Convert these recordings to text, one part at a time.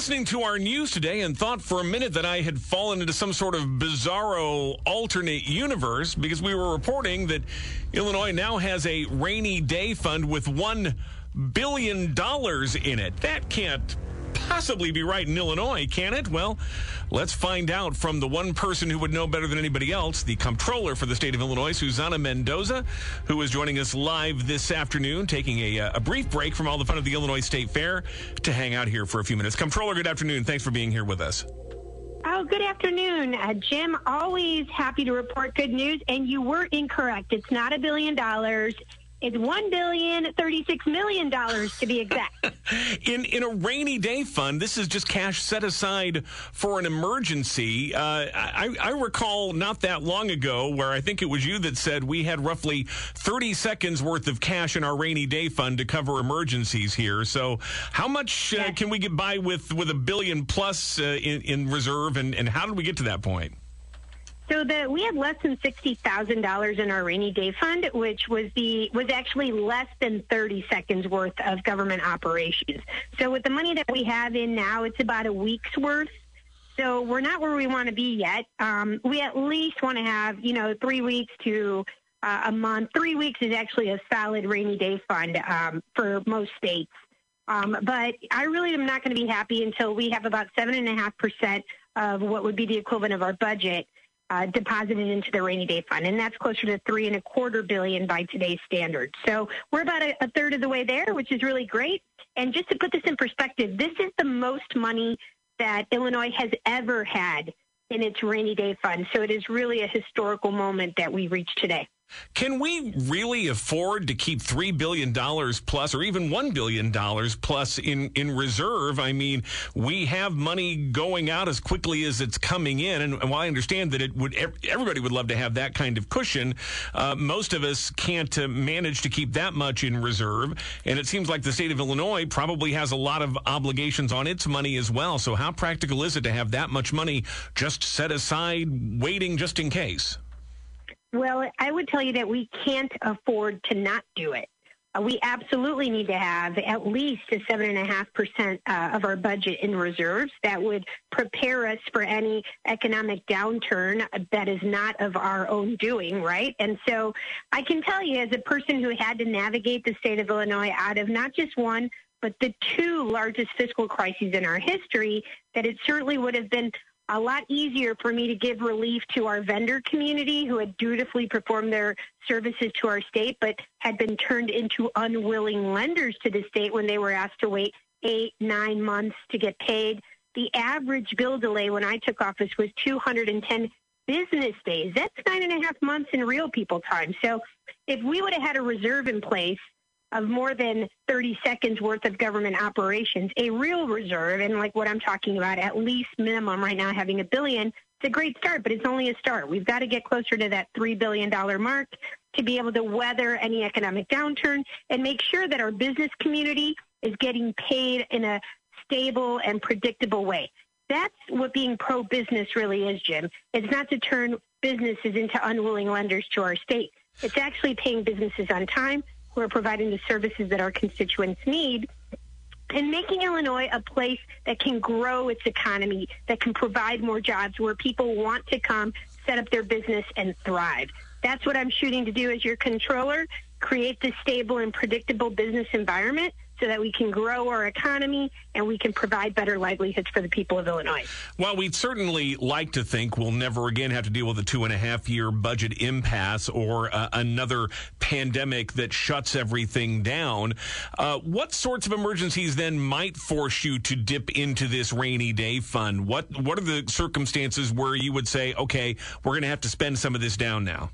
listening to our news today and thought for a minute that I had fallen into some sort of bizarro alternate universe because we were reporting that Illinois now has a rainy day fund with $1 billion in it. That can't possibly be right in Illinois, can it? Well, let's find out from the one person who would know better than anybody else, the comptroller for the state of Illinois, Susana Mendoza, who is joining us live this afternoon, taking a, uh, a brief break from all the fun of the Illinois State Fair to hang out here for a few minutes. Comptroller, good afternoon. Thanks for being here with us. Oh, good afternoon, uh, Jim. Always happy to report good news. And you were incorrect. It's not a billion dollars. It's one billion thirty-six million dollars to be exact. in in a rainy day fund, this is just cash set aside for an emergency. Uh, I, I recall not that long ago where I think it was you that said we had roughly thirty seconds worth of cash in our rainy day fund to cover emergencies here. So, how much uh, can we get by with with a billion plus uh, in, in reserve, and, and how did we get to that point? So the we had less than sixty thousand dollars in our rainy day fund, which was the was actually less than thirty seconds worth of government operations. So with the money that we have in now, it's about a week's worth. So we're not where we want to be yet. Um, we at least want to have you know three weeks to uh, a month. Three weeks is actually a solid rainy day fund um, for most states. Um, but I really am not going to be happy until we have about seven and a half percent of what would be the equivalent of our budget uh, deposited into the rainy day fund, and that's closer to three and a quarter billion by today's standards. So we're about a, a third of the way there, which is really great. And just to put this in perspective, this is the most money that Illinois has ever had in its rainy day fund. So it is really a historical moment that we reached today. Can we really afford to keep $3 billion plus or even $1 billion plus in, in reserve? I mean, we have money going out as quickly as it's coming in. And, while I understand that it would, everybody would love to have that kind of cushion, uh, most of us can't uh, manage to keep that much in reserve. And it seems like the state of Illinois probably has a lot of obligations on its money as well. So how practical is it to have that much money just set aside, waiting just in case? Well, I would tell you that we can't afford to not do it. Uh, we absolutely need to have at least a seven and a half percent uh, of our budget in reserves that would prepare us for any economic downturn that is not of our own doing, right? And so I can tell you, as a person who had to navigate the state of Illinois out of not just one, but the two largest fiscal crises in our history, that it certainly would have been a lot easier for me to give relief to our vendor community who had dutifully performed their services to our state, but had been turned into unwilling lenders to the state when they were asked to wait eight, nine months to get paid. The average bill delay when I took office was 210 business days. That's nine and a half months in real people time. So if we would have had a reserve in place of more than 30 seconds worth of government operations, a real reserve, and like what I'm talking about, at least minimum right now having a billion, it's a great start, but it's only a start. We've got to get closer to that $3 billion mark to be able to weather any economic downturn and make sure that our business community is getting paid in a stable and predictable way. That's what being pro business really is, Jim. It's not to turn businesses into unwilling lenders to our state. It's actually paying businesses on time who are providing the services that our constituents need and making Illinois a place that can grow its economy, that can provide more jobs, where people want to come, set up their business, and thrive. That's what I'm shooting to do as your comptroller create this stable and predictable business environment so that we can grow our economy and we can provide better livelihoods for the people of Illinois. Well, we'd certainly like to think we'll never again have to deal with a two and a half year budget impasse or uh, another pandemic that shuts everything down. Uh, what sorts of emergencies then might force you to dip into this rainy day fund? What What are the circumstances where you would say, okay, we're going to have to spend some of this down now?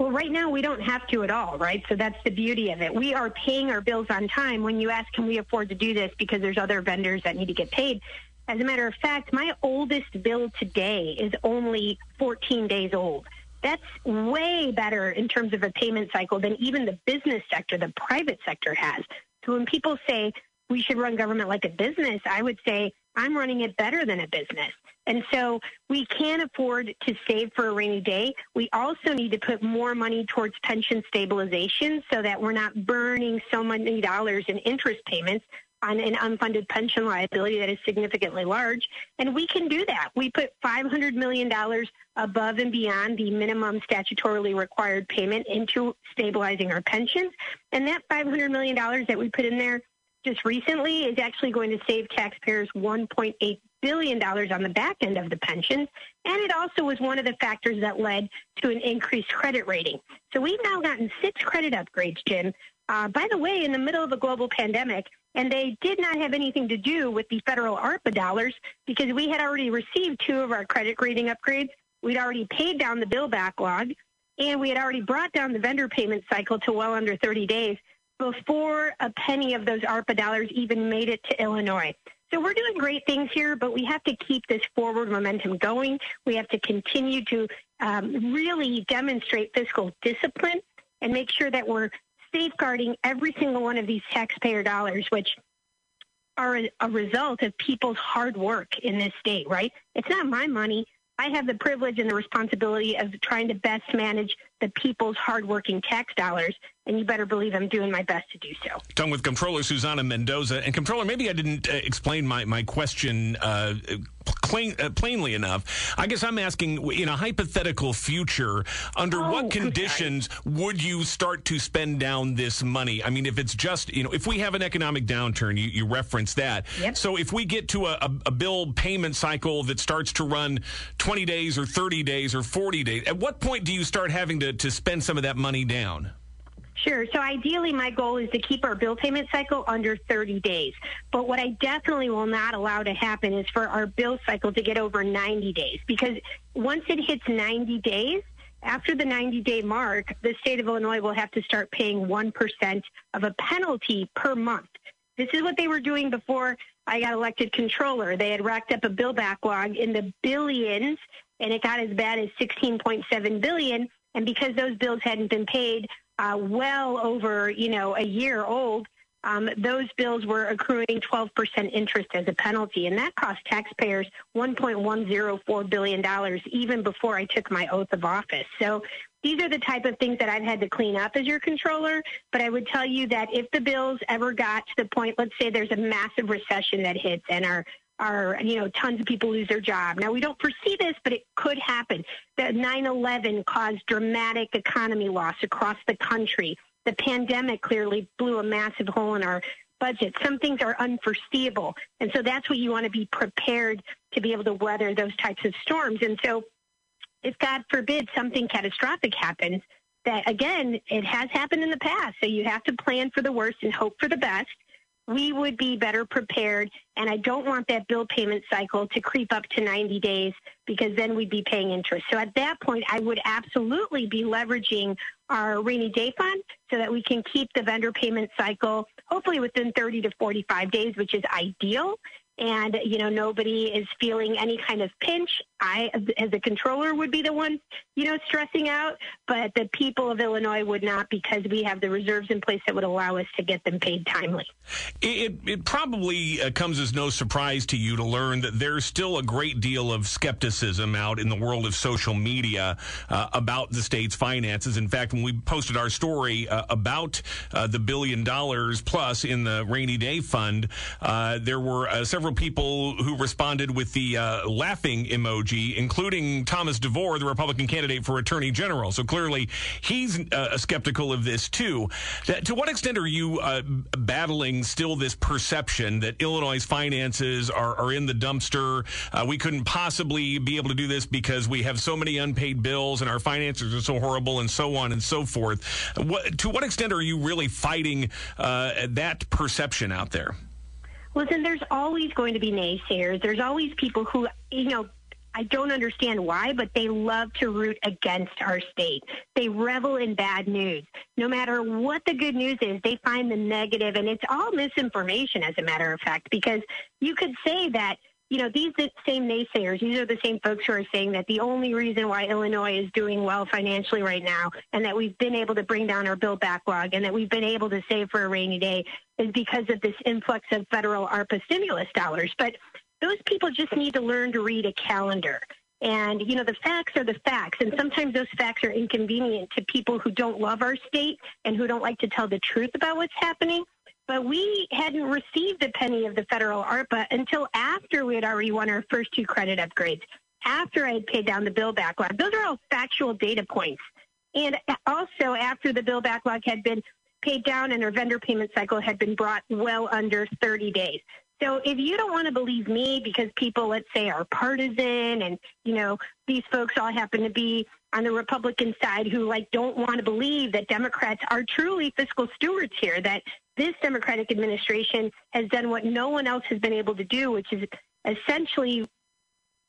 Well, right now we don't have to at all, right? So that's the beauty of it. We are paying our bills on time. When you ask, can we afford to do this because there's other vendors that need to get paid? As a matter of fact, my oldest bill today is only 14 days old. That's way better in terms of a payment cycle than even the business sector, the private sector has. So when people say we should run government like a business, I would say I'm running it better than a business. And so we can afford to save for a rainy day. We also need to put more money towards pension stabilization so that we're not burning so many dollars in interest payments. on an unfunded pension liability that is significantly large. And we can do that. We put $500 million above and beyond the minimum statutorily required payment into stabilizing our pensions. And that $500 million that we put in there just recently is actually going to save taxpayers $1.8 billion dollars on the back end of the pensions. And it also was one of the factors that led to an increased credit rating. So we've now gotten six credit upgrades, Jim. Uh, by the way, in the middle of a global pandemic, and they did not have anything to do with the federal ARPA dollars because we had already received two of our credit rating upgrades. We'd already paid down the bill backlog, and we had already brought down the vendor payment cycle to well under 30 days before a penny of those ARPA dollars even made it to Illinois. So we're doing great things here, but we have to keep this forward momentum going. We have to continue to um, really demonstrate fiscal discipline and make sure that we're safeguarding every single one of these taxpayer dollars, which are a, a result of people's hard work in this state, right? It's not my money. I have the privilege and the responsibility of trying to best manage the people's hardworking tax dollars, and you better believe I'm doing my best to do so. Talking with Comptroller Susana Mendoza. And Comptroller, maybe I didn't uh, explain my, my question uh, plain, uh, plainly enough. I guess I'm asking, in a hypothetical future, under oh, what conditions would you start to spend down this money? I mean, if it's just, you know, if we have an economic downturn, you, you reference that. Yep. So if we get to a, a, a bill payment cycle that starts to run 20 days or 30 days or 40 days, at what point do you start having to, to spend some of that money down? Sure. So ideally, my goal is to keep our bill payment cycle under 30 days. But what I definitely will not allow to happen is for our bill cycle to get over 90 days because once it hits 90 days, after the 90 day mark, the state of Illinois will have to start paying 1% of a penalty per month. This is what they were doing before I got elected comptroller. They had racked up a bill backlog in the billions and it got as bad as 16.7 billion. And because those bills hadn't been paid, uh, well over, you know, a year old, um, those bills were accruing 12% interest as a penalty, and that cost taxpayers $1.104 billion even before I took my oath of office. So these are the type of things that I've had to clean up as your comptroller. But I would tell you that if the bills ever got to the point, let's say there's a massive recession that hits and our are, you know, tons of people lose their job. Now, we don't foresee this, but it could happen. The 9-11 caused dramatic economy loss across the country. The pandemic clearly blew a massive hole in our budget. Some things are unforeseeable. And so that's what you want to be prepared to be able to weather those types of storms. And so if God forbid something catastrophic happens, that again, it has happened in the past. So you have to plan for the worst and hope for the best we would be better prepared. And I don't want that bill payment cycle to creep up to 90 days because then we'd be paying interest. So at that point, I would absolutely be leveraging our rainy day fund so that we can keep the vendor payment cycle hopefully within 30 to 45 days, which is ideal and you know nobody is feeling any kind of pinch. I as a comptroller would be the one you know stressing out. But the people of illinois would not because we have the reserves in place that would allow us to get them paid timely. It, it probably uh, comes as no surprise to you to learn that there's still a great deal of skepticism out in the world of social media uh, about the state's finances. In fact when we posted our story uh, about uh, the billion dollars plus in the rainy day fund uh, there were uh, several several people who responded with the uh, laughing emoji, including Thomas DeVore, the Republican candidate for Attorney General. So clearly, he's uh, skeptical of this too. To what extent are you uh, battling still this perception that Illinois' finances are, are in the dumpster? Uh, we couldn't possibly be able to do this because we have so many unpaid bills and our finances are so horrible, and so on and so forth. What, to what extent are you really fighting uh, that perception out there? Listen, there's always going to be naysayers. There's always people who, you know, I don't understand why, but they love to root against our state. They revel in bad news. No matter what the good news is, they find the negative, and it's all misinformation, as a matter of fact, because you could say that you know, these same naysayers, these are the same folks who are saying that the only reason why Illinois is doing well financially right now and that we've been able to bring down our bill backlog and that we've been able to save for a rainy day is because of this influx of federal ARPA stimulus dollars. But those people just need to learn to read a calendar. And, you know, the facts are the facts. And sometimes those facts are inconvenient to people who don't love our state and who don't like to tell the truth about what's happening. But we hadn't received a penny of the federal ARPA until after we had already won our first two credit upgrades, after I had paid down the bill backlog. Those are all factual data points. And also after the bill backlog had been paid down and our vendor payment cycle had been brought well under 30 days. So if you don't want to believe me because people, let's say, are partisan and, you know, these folks all happen to be on the Republican side who like don't want to believe that Democrats are truly fiscal stewards here, that this Democratic administration has done what no one else has been able to do, which is essentially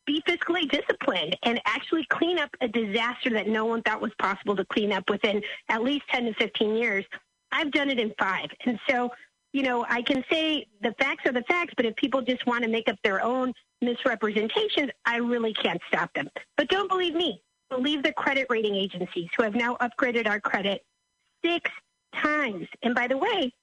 be fiscally disciplined and actually clean up a disaster that no one thought was possible to clean up within at least 10 to 15 years. I've done it in five. And so you know, I can say the facts are the facts, but if people just want to make up their own misrepresentations, I really can't stop them. But don't believe me. Believe the credit rating agencies who have now upgraded our credit six times. And by the way,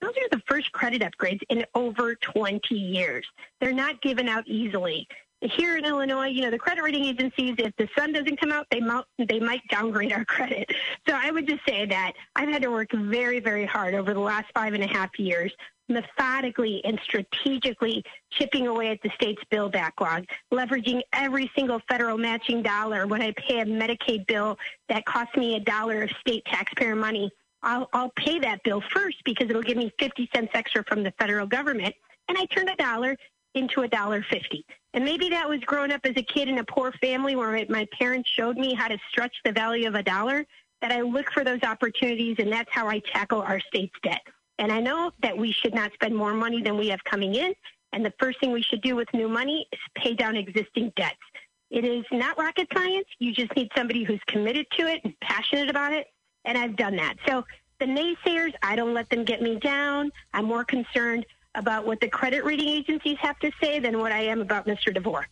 those are the first credit upgrades in over 20 years. They're not given out easily here in Illinois, you know, the credit rating agencies, if the sun doesn't come out, they might, they might downgrade our credit. So I would just say that I've had to work very, very hard over the last five and a half years, methodically and strategically chipping away at the state's bill backlog, leveraging every single federal matching dollar. When I pay a Medicaid bill that costs me a dollar of state taxpayer money, I'll, I'll pay that bill first because it'll give me 50 cents extra from the federal government. And I turn a dollar into a dollar fifty. And maybe that was growing up as a kid in a poor family where my parents showed me how to stretch the value of a dollar. That I look for those opportunities, and that's how I tackle our state's debt. And I know that we should not spend more money than we have coming in. And the first thing we should do with new money is pay down existing debts. It is not rocket science. You just need somebody who's committed to it and passionate about it. And I've done that. So the naysayers, I don't let them get me down. I'm more concerned about what the credit rating agencies have to say than what I am about Mr. DeVore.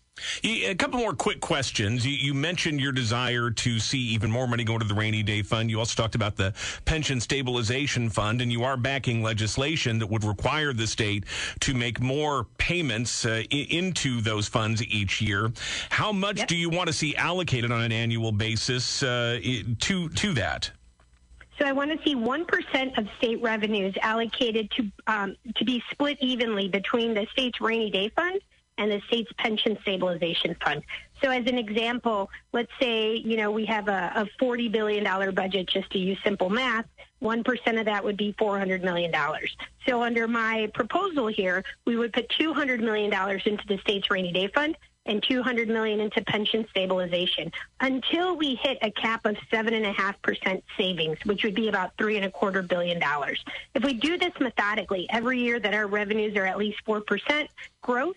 A couple more quick questions. You, mentioned your desire to see even more money go to the rainy day fund. You also talked about the pension stabilization fund, and you are backing legislation that would require the state to make more payments uh, into those funds each year. How much yep. do you want to see allocated on an annual basis uh, to to that? So I want to see 1% of state revenues allocated to, um, to be split evenly between the state's rainy day fund and the state's pension stabilization fund. So as an example, let's say, you know, we have a, a $40 billion budget just to use simple math. 1% of that would be $400 million. So under my proposal here, we would put $200 million into the state's rainy day fund and 200 million into pension stabilization until we hit a cap of seven and a half percent savings, which would be about three and a quarter billion dollars. If we do this methodically, every year that our revenues are at least four percent growth,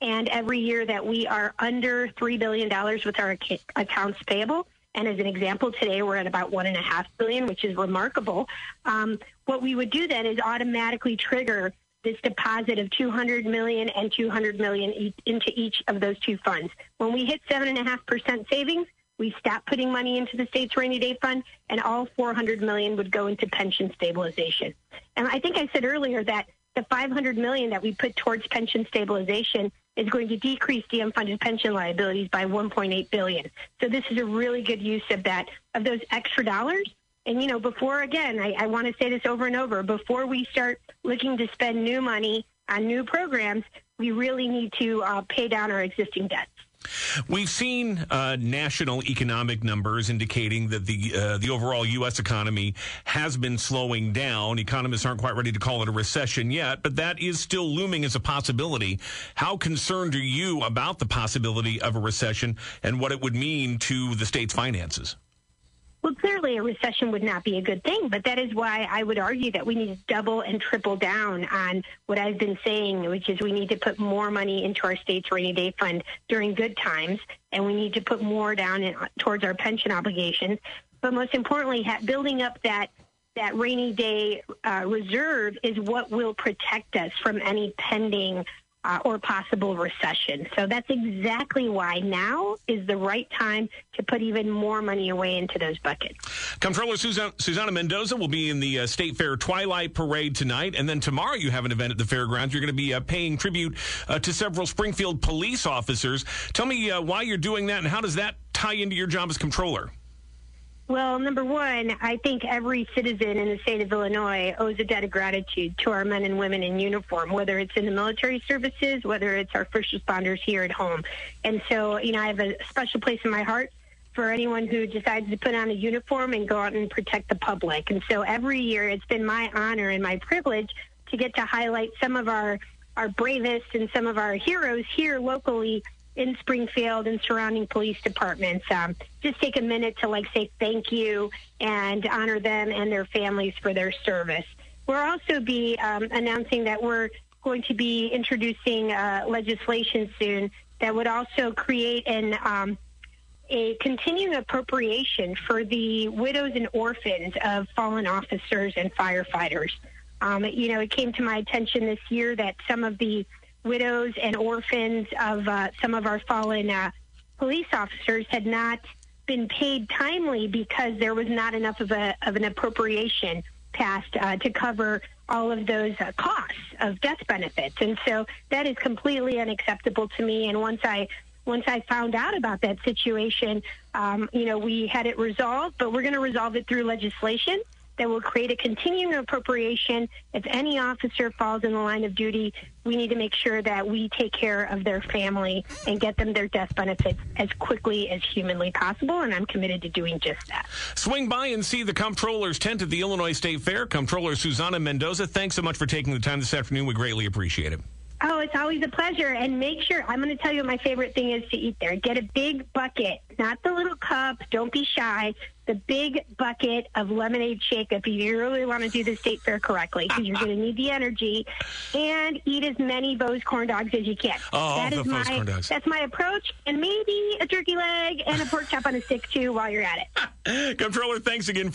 and every year that we are under three billion dollars with our accounts payable, and as an example, today we're at about one and a half billion, which is remarkable. Um, what we would do then is automatically trigger this deposit of 200 million and 200 million into each of those two funds. When we hit seven and a half percent savings, we stop putting money into the state's rainy day fund, and all 400 million would go into pension stabilization. And I think I said earlier that the 500 million that we put towards pension stabilization is going to decrease the unfunded pension liabilities by 1.8 billion. So this is a really good use of that of those extra dollars and, you know, before, again, I, I want to say this over and over, before we start looking to spend new money on new programs, we really need to uh, pay down our existing debts. We've seen uh, national economic numbers indicating that the uh, the overall U.S. economy has been slowing down. Economists aren't quite ready to call it a recession yet, but that is still looming as a possibility. How concerned are you about the possibility of a recession and what it would mean to the state's finances? Well, clearly a recession would not be a good thing, but that is why I would argue that we need to double and triple down on what I've been saying, which is we need to put more money into our state's rainy day fund during good times, and we need to put more down in, towards our pension obligations. But most importantly, building up that that rainy day uh, reserve is what will protect us from any pending uh, or possible recession. So that's exactly why now is the right time to put even more money away into those buckets. Comptroller Susan, Susana Mendoza will be in the uh, State Fair Twilight Parade tonight. And then tomorrow you have an event at the fairgrounds. You're going to be uh, paying tribute uh, to several Springfield police officers. Tell me uh, why you're doing that and how does that tie into your job as comptroller? Well, number one, I think every citizen in the state of Illinois owes a debt of gratitude to our men and women in uniform, whether it's in the military services, whether it's our first responders here at home. And so, you know, I have a special place in my heart for anyone who decides to put on a uniform and go out and protect the public. And so every year it's been my honor and my privilege to get to highlight some of our, our bravest and some of our heroes here locally in Springfield and surrounding police departments. Um, just take a minute to like say thank you and honor them and their families for their service. We'll also be um, announcing that we're going to be introducing uh, legislation soon that would also create an um, a continuing appropriation for the widows and orphans of fallen officers and firefighters. Um, you know, it came to my attention this year that some of the widows and orphans of uh, some of our fallen uh, police officers had not been paid timely because there was not enough of a of an appropriation passed uh, to cover all of those uh, costs of death benefits, and so that is completely unacceptable to me. And once I once I found out about that situation, um, you know, we had it resolved, but we're going to resolve it through legislation that will create a continuing appropriation. If any officer falls in the line of duty, we need to make sure that we take care of their family and get them their death benefits as quickly as humanly possible. And I'm committed to doing just that. Swing by and see the comptroller's tent at the Illinois State Fair. Comptroller Susana Mendoza, thanks so much for taking the time this afternoon. We greatly appreciate it. Oh, it's always a pleasure. And make sure, I'm going to tell you what my favorite thing is to eat there. Get a big bucket, not the little cup. Don't be shy. The big bucket of lemonade shake if you really want to do the state fair correctly because you're going to need the energy and eat as many Bo's corn dogs as you can. Oh, that is my, corn dogs. That's my approach. And maybe a turkey leg and a pork chop on a stick too while you're at it. Comptroller, thanks again. For